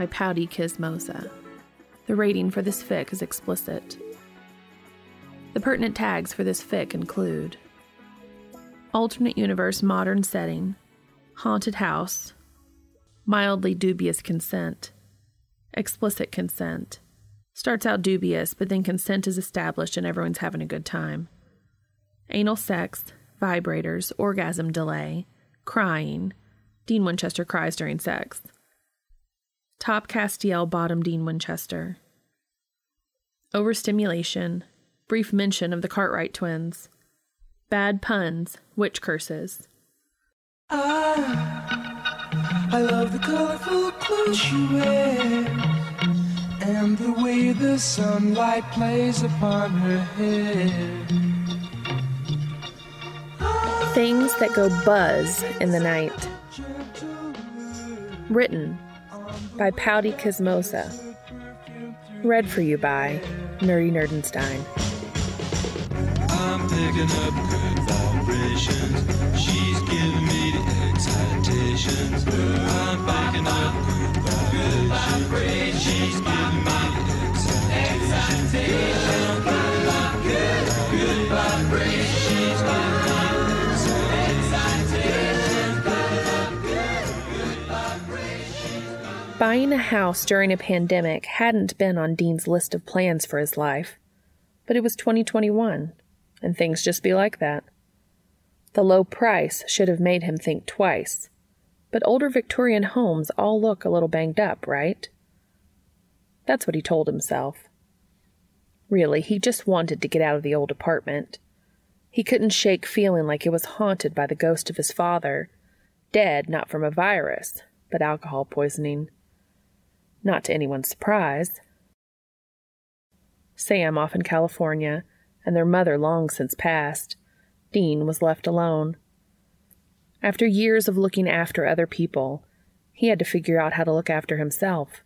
by Pouty Chismosa. The rating for this fic is explicit. The pertinent tags for this fic include alternate universe modern setting, haunted house, mildly dubious consent, explicit consent. Starts out dubious, but then consent is established and everyone's having a good time. Anal sex, vibrators, orgasm delay, crying. Dean Winchester cries during sex. Top Castiel, bottom Dean Winchester. Overstimulation, brief mention of the Cartwright twins. Bad puns, witch curses. I, I love the colorful clothes she wears and the way the sunlight plays upon her hair. Things that go buzz in the night. Written by Pouty Chismosa. Read for you by Nerdy Nerdenstein. I'm picking up good vibrations. She's giving me the excitations. I'm picking up good vibrations. She's giving me the excitations. Up good, good vibrations. Buying a house during a pandemic hadn't been on Dean's list of plans for his life, but it was 2021, and things just be like that. The low price should have made him think twice, but older Victorian homes all look a little banged up, right? That's what he told himself. Really, he just wanted to get out of the old apartment. He couldn't shake feeling like it was haunted by the ghost of his father, dead not from a virus, but alcohol poisoning. Not to anyone's surprise. Sam off in California, and their mother long since passed. Dean was left alone. After years of looking after other people, he had to figure out how to look after himself.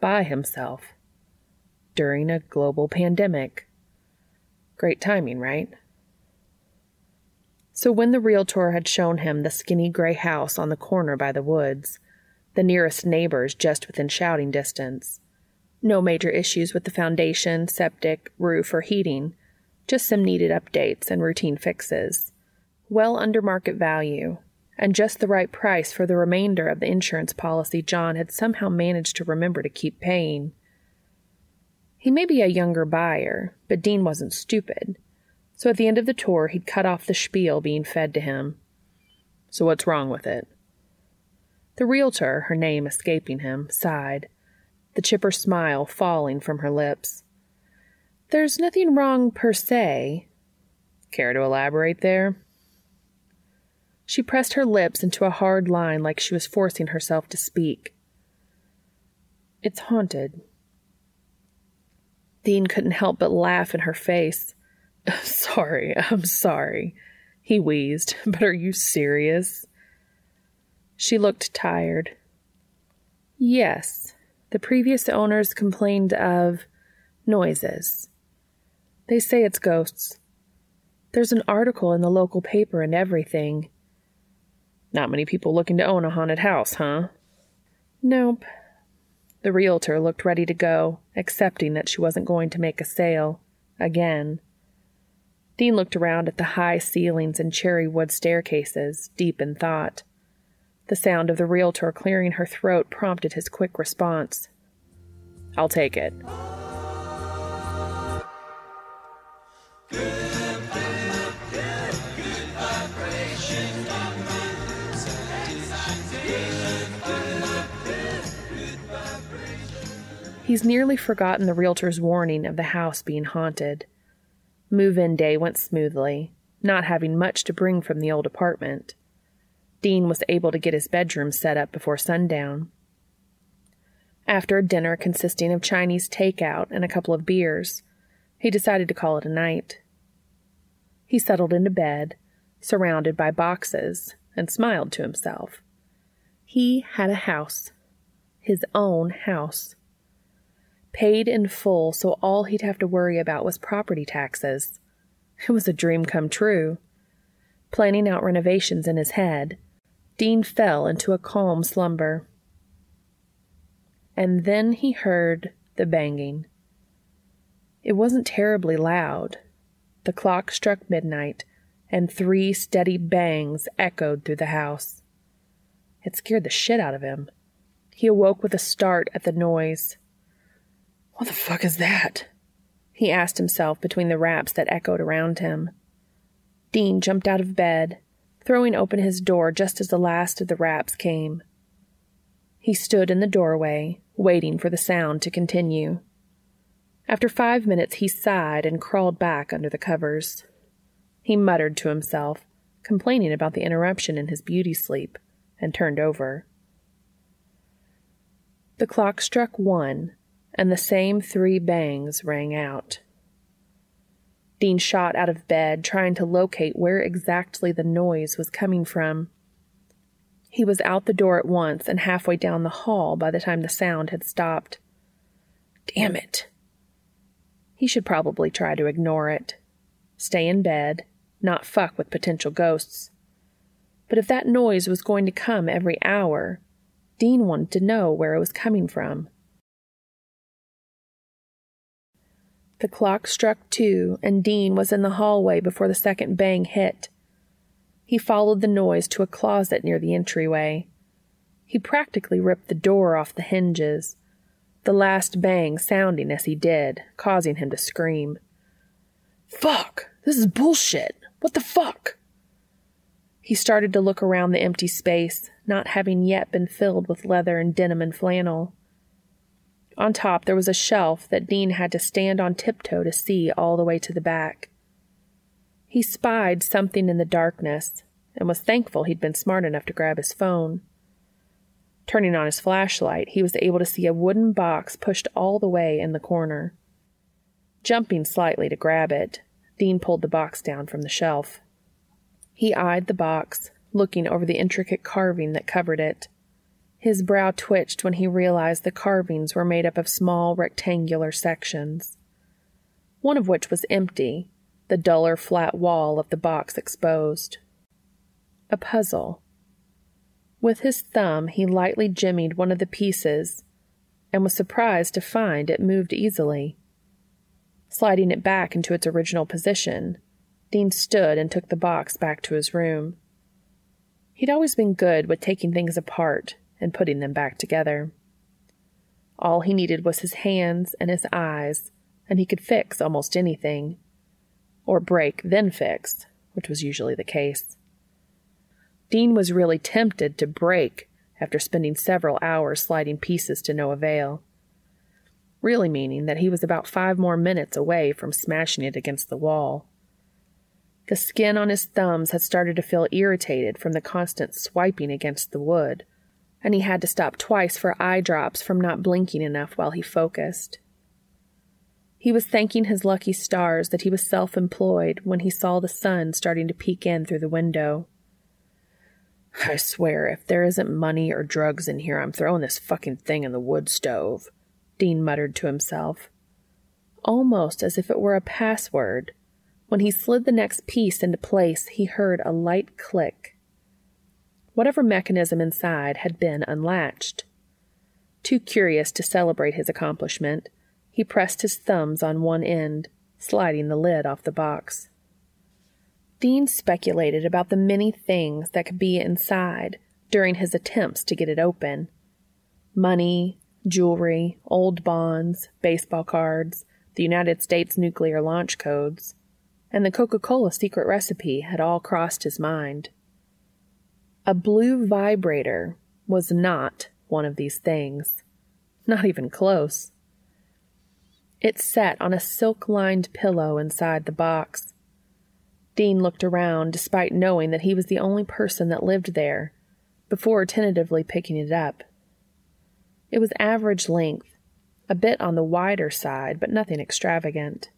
By himself. During a global pandemic. Great timing, right? So when the realtor had shown him the skinny gray house on the corner by the woods, the nearest neighbors just within shouting distance. No major issues with the foundation, septic, roof, or heating, just some needed updates and routine fixes. Well under market value, and just the right price for the remainder of the insurance policy John had somehow managed to remember to keep paying. He may be a younger buyer, but Dean wasn't stupid. So at the end of the tour, he'd cut off the spiel being fed to him. So what's wrong with it? The realtor, her name escaping him, sighed, the chipper smile falling from her lips. There's nothing wrong per se. Care to elaborate there? She pressed her lips into a hard line like she was forcing herself to speak. It's haunted. Dean couldn't help but laugh in her face. sorry, I'm sorry, he wheezed, but are you serious? She looked tired. Yes, the previous owners complained of noises. They say it's ghosts. There's an article in the local paper and everything. Not many people looking to own a haunted house, huh? Nope. The realtor looked ready to go, accepting that she wasn't going to make a sale. Again. Dean looked around at the high ceilings and cherry wood staircases, deep in thought. The sound of the realtor clearing her throat prompted his quick response. I'll take it. He's nearly forgotten the realtor's warning of the house being haunted. Move in day went smoothly, not having much to bring from the old apartment. Dean was able to get his bedroom set up before sundown. After a dinner consisting of Chinese takeout and a couple of beers, he decided to call it a night. He settled into bed, surrounded by boxes, and smiled to himself. He had a house, his own house paid in full, so all he'd have to worry about was property taxes. It was a dream come true. Planning out renovations in his head, Dean fell into a calm slumber. And then he heard the banging. It wasn't terribly loud. The clock struck midnight, and three steady bangs echoed through the house. It scared the shit out of him. He awoke with a start at the noise. What the fuck is that? He asked himself between the raps that echoed around him. Dean jumped out of bed, throwing open his door just as the last of the raps came. He stood in the doorway, waiting for the sound to continue. After five minutes, he sighed and crawled back under the covers. He muttered to himself, complaining about the interruption in his beauty sleep, and turned over. The clock struck one, and the same three bangs rang out. Dean shot out of bed, trying to locate where exactly the noise was coming from. He was out the door at once and halfway down the hall by the time the sound had stopped. Damn it! He should probably try to ignore it. Stay in bed, not fuck with potential ghosts. But if that noise was going to come every hour, Dean wanted to know where it was coming from. The clock struck two, and Dean was in the hallway before the second bang hit. He followed the noise to a closet near the entryway. He practically ripped the door off the hinges, the last bang sounding as he did, causing him to scream. Fuck! This is bullshit! What the fuck? He started to look around the empty space, not having yet been filled with leather and denim and flannel. On top, there was a shelf that Dean had to stand on tiptoe to see all the way to the back. He spied something in the darkness and was thankful he'd been smart enough to grab his phone. Turning on his flashlight, he was able to see a wooden box pushed all the way in the corner. Jumping slightly to grab it, Dean pulled the box down from the shelf. He eyed the box, looking over the intricate carving that covered it. His brow twitched when he realized the carvings were made up of small rectangular sections, one of which was empty, the duller flat wall of the box exposed. A puzzle. With his thumb, he lightly jimmied one of the pieces and was surprised to find it moved easily. Sliding it back into its original position, Dean stood and took the box back to his room. He'd always been good with taking things apart and putting them back together. All he needed was his hands and his eyes, and he could fix almost anything. Or break, then fix, which was usually the case. Dean was really tempted to break after spending several hours sliding pieces to no avail, really meaning that he was about five more minutes away from smashing it against the wall. The skin on his thumbs had started to feel irritated from the constant swiping against the wood and he had to stop twice for eye drops from not blinking enough while he focused. He was thanking his lucky stars that he was self employed when he saw the sun starting to peek in through the window. I swear, if there isn't money or drugs in here, I'm throwing this fucking thing in the wood stove, Dean muttered to himself. Almost as if it were a password, when he slid the next piece into place, he heard a light click whatever mechanism inside had been unlatched. Too curious to celebrate his accomplishment, he pressed his thumbs on one end, sliding the lid off the box. Dean speculated about the many things that could be inside during his attempts to get it open. Money, jewelry, old bonds, baseball cards, the United States nuclear launch codes, and the Coca Cola secret recipe had all crossed his mind. A blue vibrator was not one of these things. Not even close. It sat on a silk lined pillow inside the box. Dean looked around, despite knowing that he was the only person that lived there, before tentatively picking it up. It was average length, a bit on the wider side, but nothing extravagant.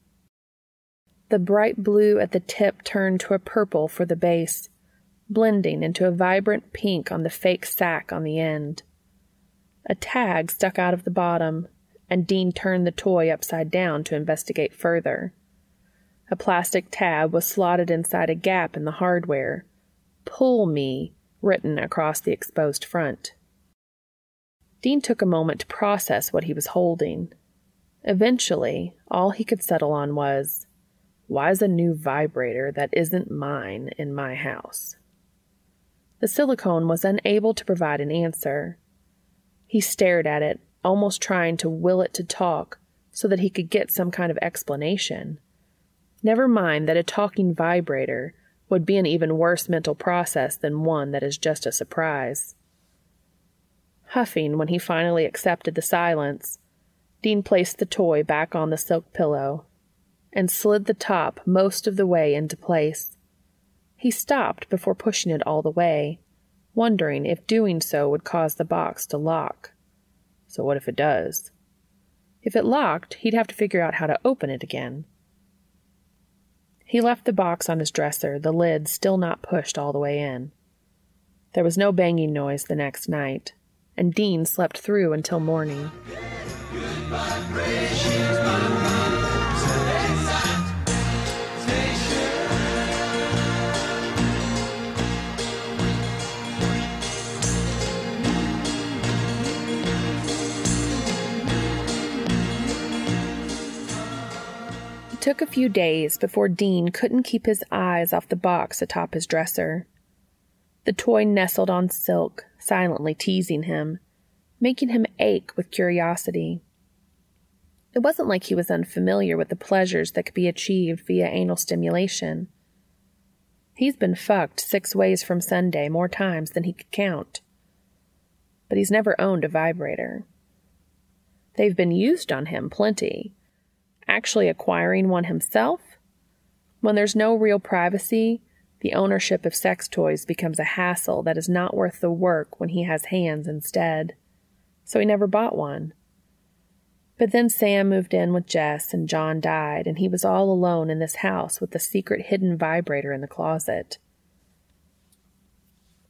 The bright blue at the tip turned to a purple for the base, blending into a vibrant pink on the fake sack on the end. A tag stuck out of the bottom, and Dean turned the toy upside down to investigate further. A plastic tab was slotted inside a gap in the hardware. Pull me written across the exposed front. Dean took a moment to process what he was holding. Eventually, all he could settle on was why is a new vibrator that isn't mine in my house? The silicone was unable to provide an answer. He stared at it, almost trying to will it to talk so that he could get some kind of explanation. Never mind that a talking vibrator would be an even worse mental process than one that is just a surprise. Huffing when he finally accepted the silence, Dean placed the toy back on the silk pillow and slid the top most of the way into place. He stopped before pushing it all the way, wondering if doing so would cause the box to lock. So, what if it does? If it locked, he'd have to figure out how to open it again. He left the box on his dresser, the lid still not pushed all the way in. There was no banging noise the next night, and Dean slept through until morning. It took a few days before Dean couldn't keep his eyes off the box atop his dresser. The toy nestled on silk, silently teasing him, making him ache with curiosity. It wasn't like he was unfamiliar with the pleasures that could be achieved via anal stimulation. He's been fucked six ways from Sunday more times than he could count. But he's never owned a vibrator. They've been used on him plenty, actually acquiring one himself, when there's no real privacy, the ownership of sex toys becomes a hassle that is not worth the work when he has hands instead. So he never bought one. But then Sam moved in with Jess and John died, and he was all alone in this house with the secret hidden vibrator in the closet.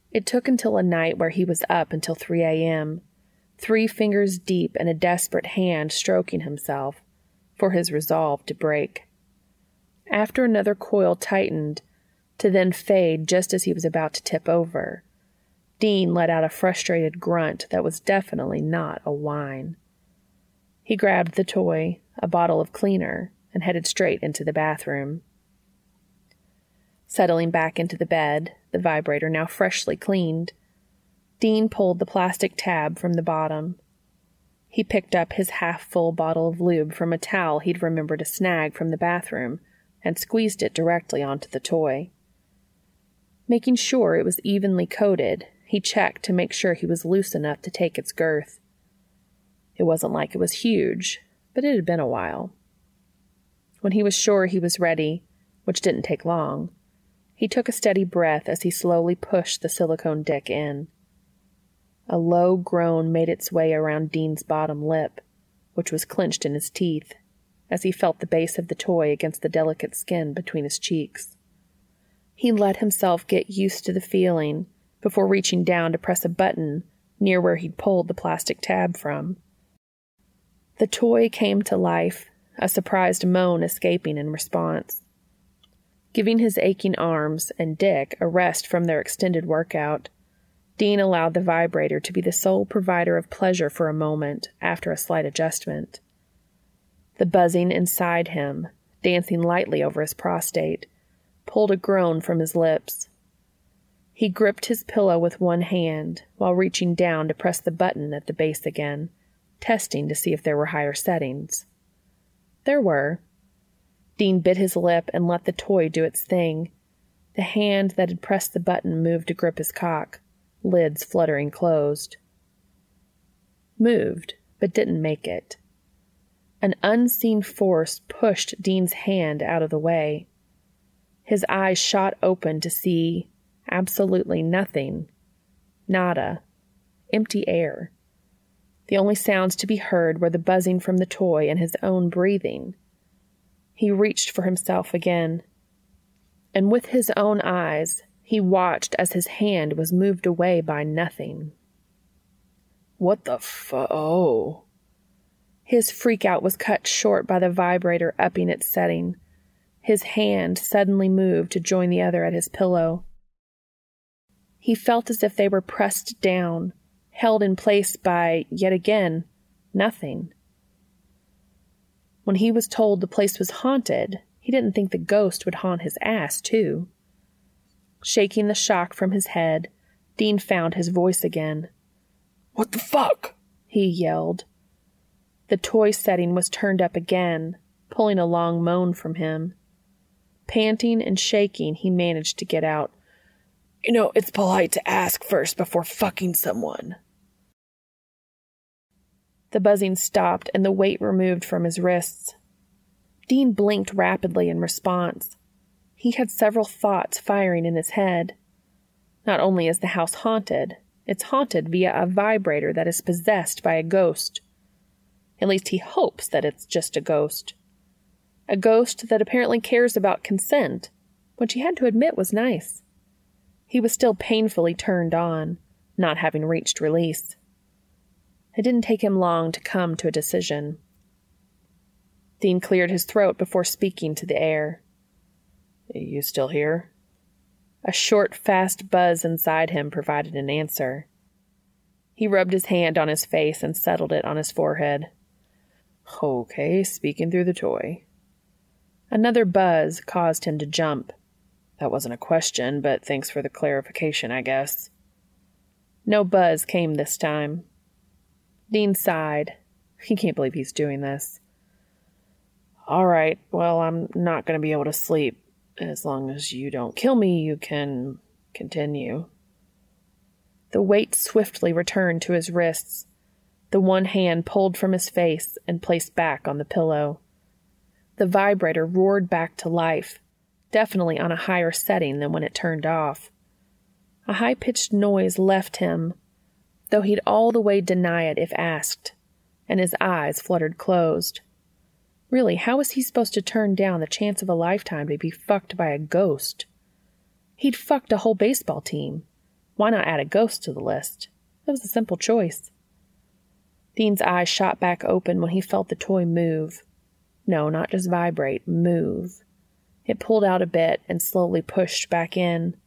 It took until a night where he was up until 3 a.m., three fingers deep and a desperate hand stroking himself, for his resolve to break. After another coil tightened, to then fade just as he was about to tip over, Dean let out a frustrated grunt that was definitely not a whine. He grabbed the toy, a bottle of cleaner, and headed straight into the bathroom. Settling back into the bed, the vibrator now freshly cleaned, Dean pulled the plastic tab from the bottom he picked up his half full bottle of lube from a towel he'd remembered to snag from the bathroom and squeezed it directly onto the toy. Making sure it was evenly coated, he checked to make sure he was loose enough to take its girth. It wasn't like it was huge, but it had been a while. When he was sure he was ready, which didn't take long, he took a steady breath as he slowly pushed the silicone dick in. A low groan made its way around Dean's bottom lip, which was clenched in his teeth, as he felt the base of the toy against the delicate skin between his cheeks. He let himself get used to the feeling before reaching down to press a button near where he'd pulled the plastic tab from. The toy came to life, a surprised moan escaping in response. Giving his aching arms and Dick a rest from their extended workout, Dean allowed the vibrator to be the sole provider of pleasure for a moment after a slight adjustment. The buzzing inside him, dancing lightly over his prostate, pulled a groan from his lips. He gripped his pillow with one hand while reaching down to press the button at the base again, testing to see if there were higher settings. There were. Dean bit his lip and let the toy do its thing. The hand that had pressed the button moved to grip his cock, lids fluttering closed. Moved, but didn't make it. An unseen force pushed Dean's hand out of the way. His eyes shot open to see absolutely nothing. Nada. Empty air. The only sounds to be heard were the buzzing from the toy and his own breathing. He reached for himself again. And with his own eyes, he watched as his hand was moved away by nothing. What the fu- oh. His freakout was cut short by the vibrator upping its setting. His hand suddenly moved to join the other at his pillow. He felt as if they were pressed down, held in place by, yet again, nothing. When he was told the place was haunted, he didn't think the ghost would haunt his ass, too. Shaking the shock from his head, Dean found his voice again. What the fuck? he yelled. The toy setting was turned up again, pulling a long moan from him. Panting and shaking, he managed to get out. You know, it's polite to ask first before fucking someone. The buzzing stopped and the weight removed from his wrists. Dean blinked rapidly in response. He had several thoughts firing in his head. Not only is the house haunted, it's haunted via a vibrator that is possessed by a ghost. At least he hopes that it's just a ghost. A ghost that apparently cares about consent, which he had to admit was nice. He was still painfully turned on, not having reached release. It didn't take him long to come to a decision. Dean cleared his throat before speaking to the air. You still here? A short, fast buzz inside him provided an answer. He rubbed his hand on his face and settled it on his forehead. Okay, speaking through the toy. Another buzz caused him to jump. That wasn't a question, but thanks for the clarification, I guess. No buzz came this time. Dean sighed. He can't believe he's doing this. All right, well, I'm not going to be able to sleep. As long as you don't kill me, you can continue. The weight swiftly returned to his wrists. The one hand pulled from his face and placed back on the pillow. The vibrator roared back to life, definitely on a higher setting than when it turned off. A high pitched noise left him, though he'd all the way deny it if asked, and his eyes fluttered closed. Really, how was he supposed to turn down the chance of a lifetime to be fucked by a ghost? He'd fucked a whole baseball team. Why not add a ghost to the list? It was a simple choice. Dean's eyes shot back open when he felt the toy move. No, not just vibrate, move. It pulled out a bit and slowly pushed back in.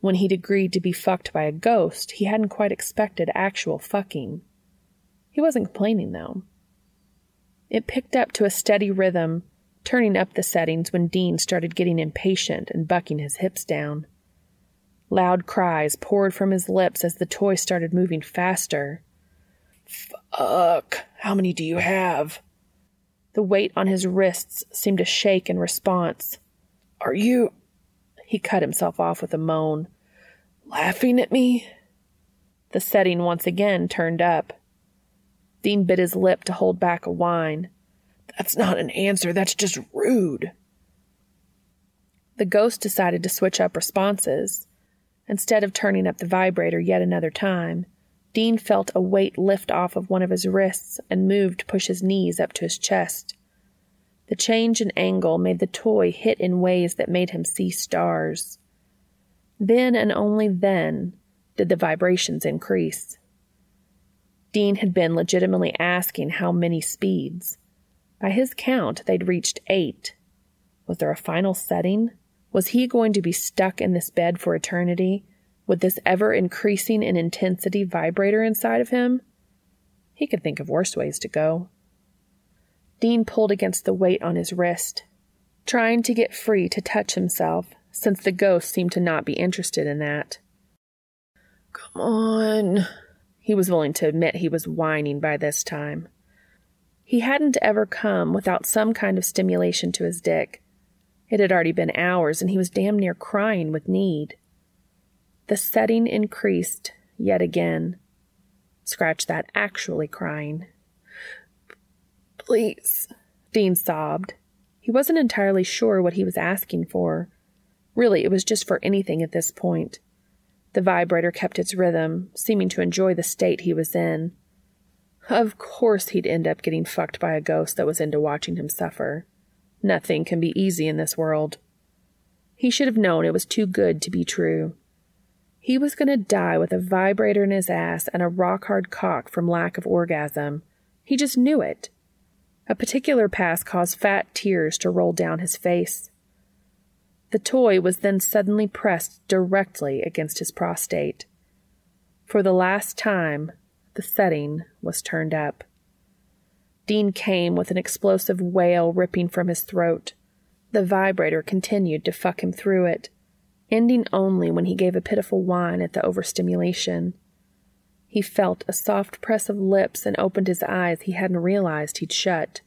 When he'd agreed to be fucked by a ghost, he hadn't quite expected actual fucking. He wasn't complaining, though. It picked up to a steady rhythm, turning up the settings when Dean started getting impatient and bucking his hips down. Loud cries poured from his lips as the toy started moving faster. Fuck, how many do you have? The weight on his wrists seemed to shake in response. Are you. He cut himself off with a moan. Laughing at me? The setting once again turned up. Dean bit his lip to hold back a whine. That's not an answer, that's just rude. The ghost decided to switch up responses. Instead of turning up the vibrator yet another time, Dean felt a weight lift off of one of his wrists and moved to push his knees up to his chest. The change in angle made the toy hit in ways that made him see stars. Then and only then did the vibrations increase. Dean had been legitimately asking how many speeds. By his count, they'd reached eight. Was there a final setting? Was he going to be stuck in this bed for eternity with this ever increasing in intensity vibrator inside of him? He could think of worse ways to go. Dean pulled against the weight on his wrist, trying to get free to touch himself, since the ghost seemed to not be interested in that. Come on. He was willing to admit he was whining by this time. He hadn't ever come without some kind of stimulation to his dick. It had already been hours, and he was damn near crying with need. The setting increased yet again. Scratch that, actually crying. Please, Dean sobbed. He wasn't entirely sure what he was asking for. Really, it was just for anything at this point. The vibrator kept its rhythm, seeming to enjoy the state he was in. Of course, he'd end up getting fucked by a ghost that was into watching him suffer. Nothing can be easy in this world. He should have known it was too good to be true. He was going to die with a vibrator in his ass and a rock hard cock from lack of orgasm. He just knew it. A particular pass caused fat tears to roll down his face. The toy was then suddenly pressed directly against his prostate. For the last time, the setting was turned up. Dean came with an explosive wail ripping from his throat. The vibrator continued to fuck him through it, ending only when he gave a pitiful whine at the overstimulation. He felt a soft press of lips and opened his eyes he hadn't realized he'd shut.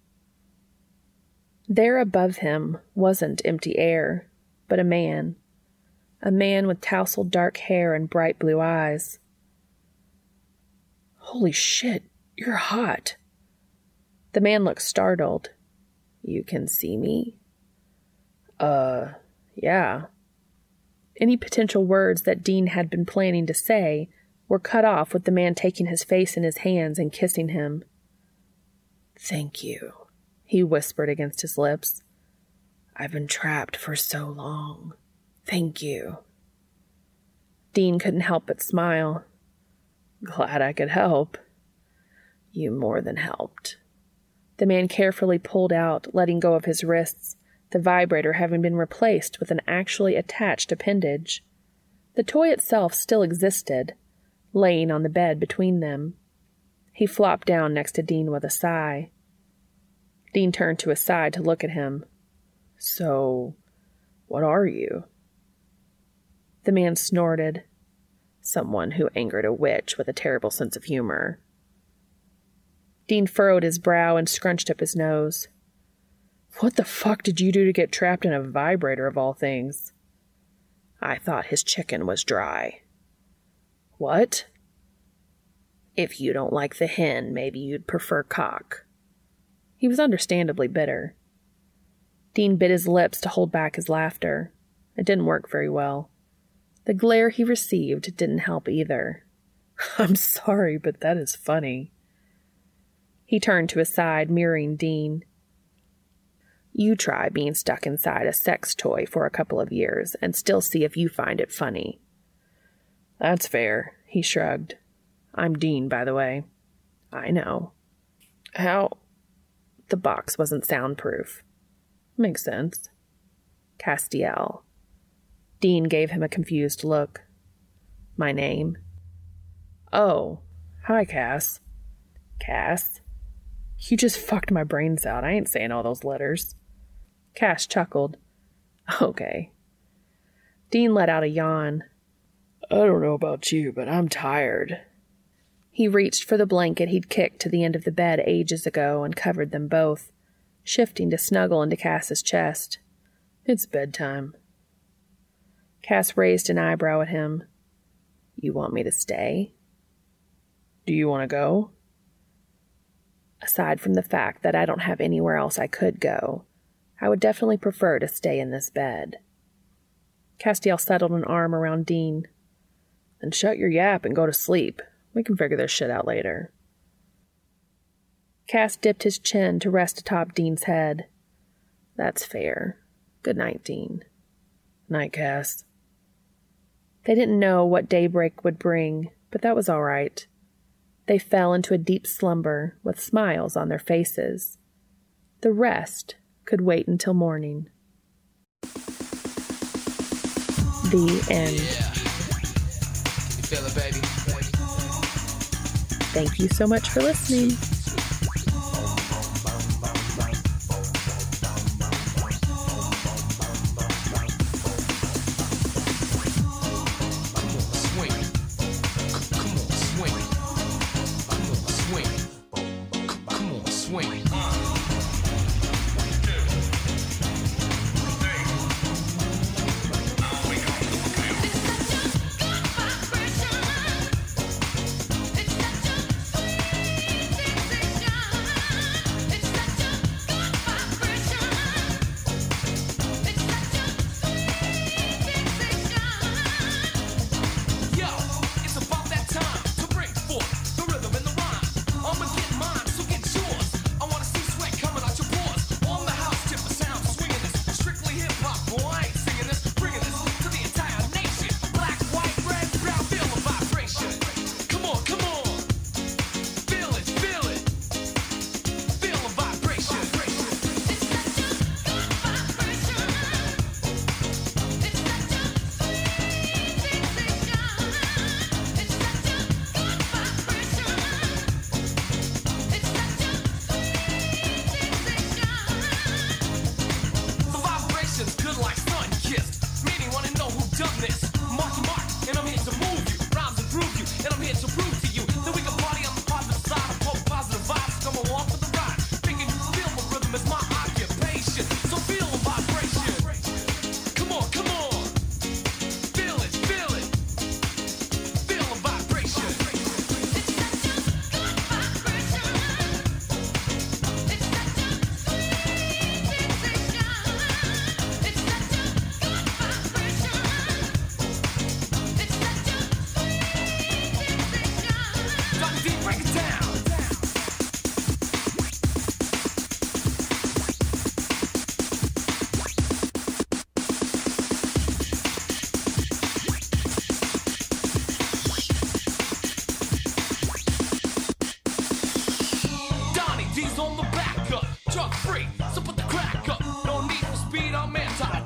There above him wasn't empty air, but a man. A man with tousled dark hair and bright blue eyes. Holy shit, you're hot. The man looked startled. You can see me? Uh, yeah. Any potential words that Dean had been planning to say were cut off with the man taking his face in his hands and kissing him. Thank you, he whispered against his lips. I've been trapped for so long. Thank you. Dean couldn't help but smile. Glad I could help. You more than helped. The man carefully pulled out, letting go of his wrists, the vibrator having been replaced with an actually attached appendage. The toy itself still existed, laying on the bed between them. He flopped down next to Dean with a sigh. Dean turned to his side to look at him. So, what are you? The man snorted. Someone who angered a witch with a terrible sense of humor. Dean furrowed his brow and scrunched up his nose. What the fuck did you do to get trapped in a vibrator of all things? I thought his chicken was dry. What? If you don't like the hen, maybe you'd prefer cock. He was understandably bitter. Dean bit his lips to hold back his laughter. It didn't work very well. The glare he received didn't help either. I'm sorry, but that is funny. He turned to his side, mirroring Dean. You try being stuck inside a sex toy for a couple of years and still see if you find it funny. That's fair, he shrugged. I'm Dean, by the way. I know. How? The box wasn't soundproof. Makes sense. Castiel. Dean gave him a confused look. My name? Oh, hi, Cass. Cass? You just fucked my brains out. I ain't saying all those letters. Cass chuckled. Okay. Dean let out a yawn. I don't know about you, but I'm tired. He reached for the blanket he'd kicked to the end of the bed ages ago and covered them both, shifting to snuggle into Cass's chest. It's bedtime. Cass raised an eyebrow at him. You want me to stay? Do you want to go? Aside from the fact that I don't have anywhere else I could go, I would definitely prefer to stay in this bed. Castiel settled an arm around Dean. Then shut your yap and go to sleep. We can figure this shit out later. Cass dipped his chin to rest atop Dean's head. That's fair. Good night, Dean. Night, Cass. They didn't know what daybreak would bring, but that was all right. They fell into a deep slumber with smiles on their faces. The rest could wait until morning. The end. Feel it, baby. Thank you so much for listening.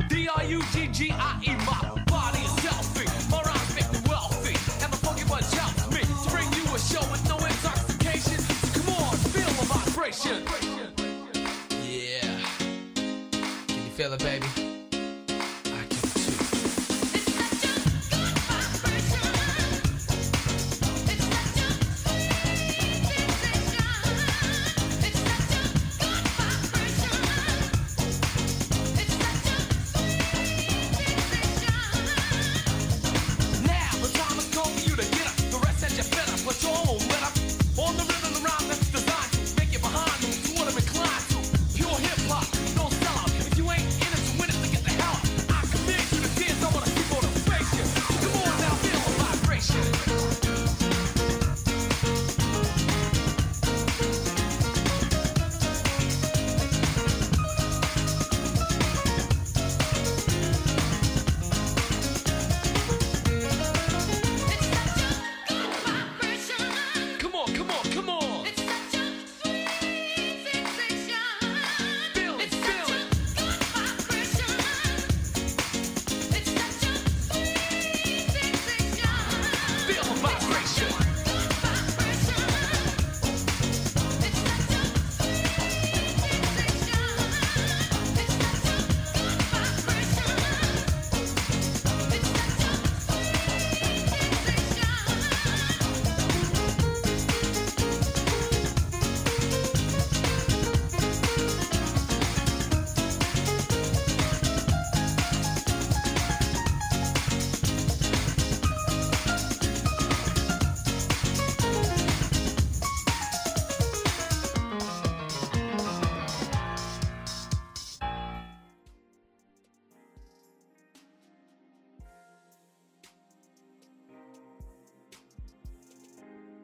B R U G G I E. My body is healthy. My rhymes make me wealthy. And my funky bunch helps me to bring you a show with no intoxication. So come on, feel the vibration. Yeah. Can you feel it, baby?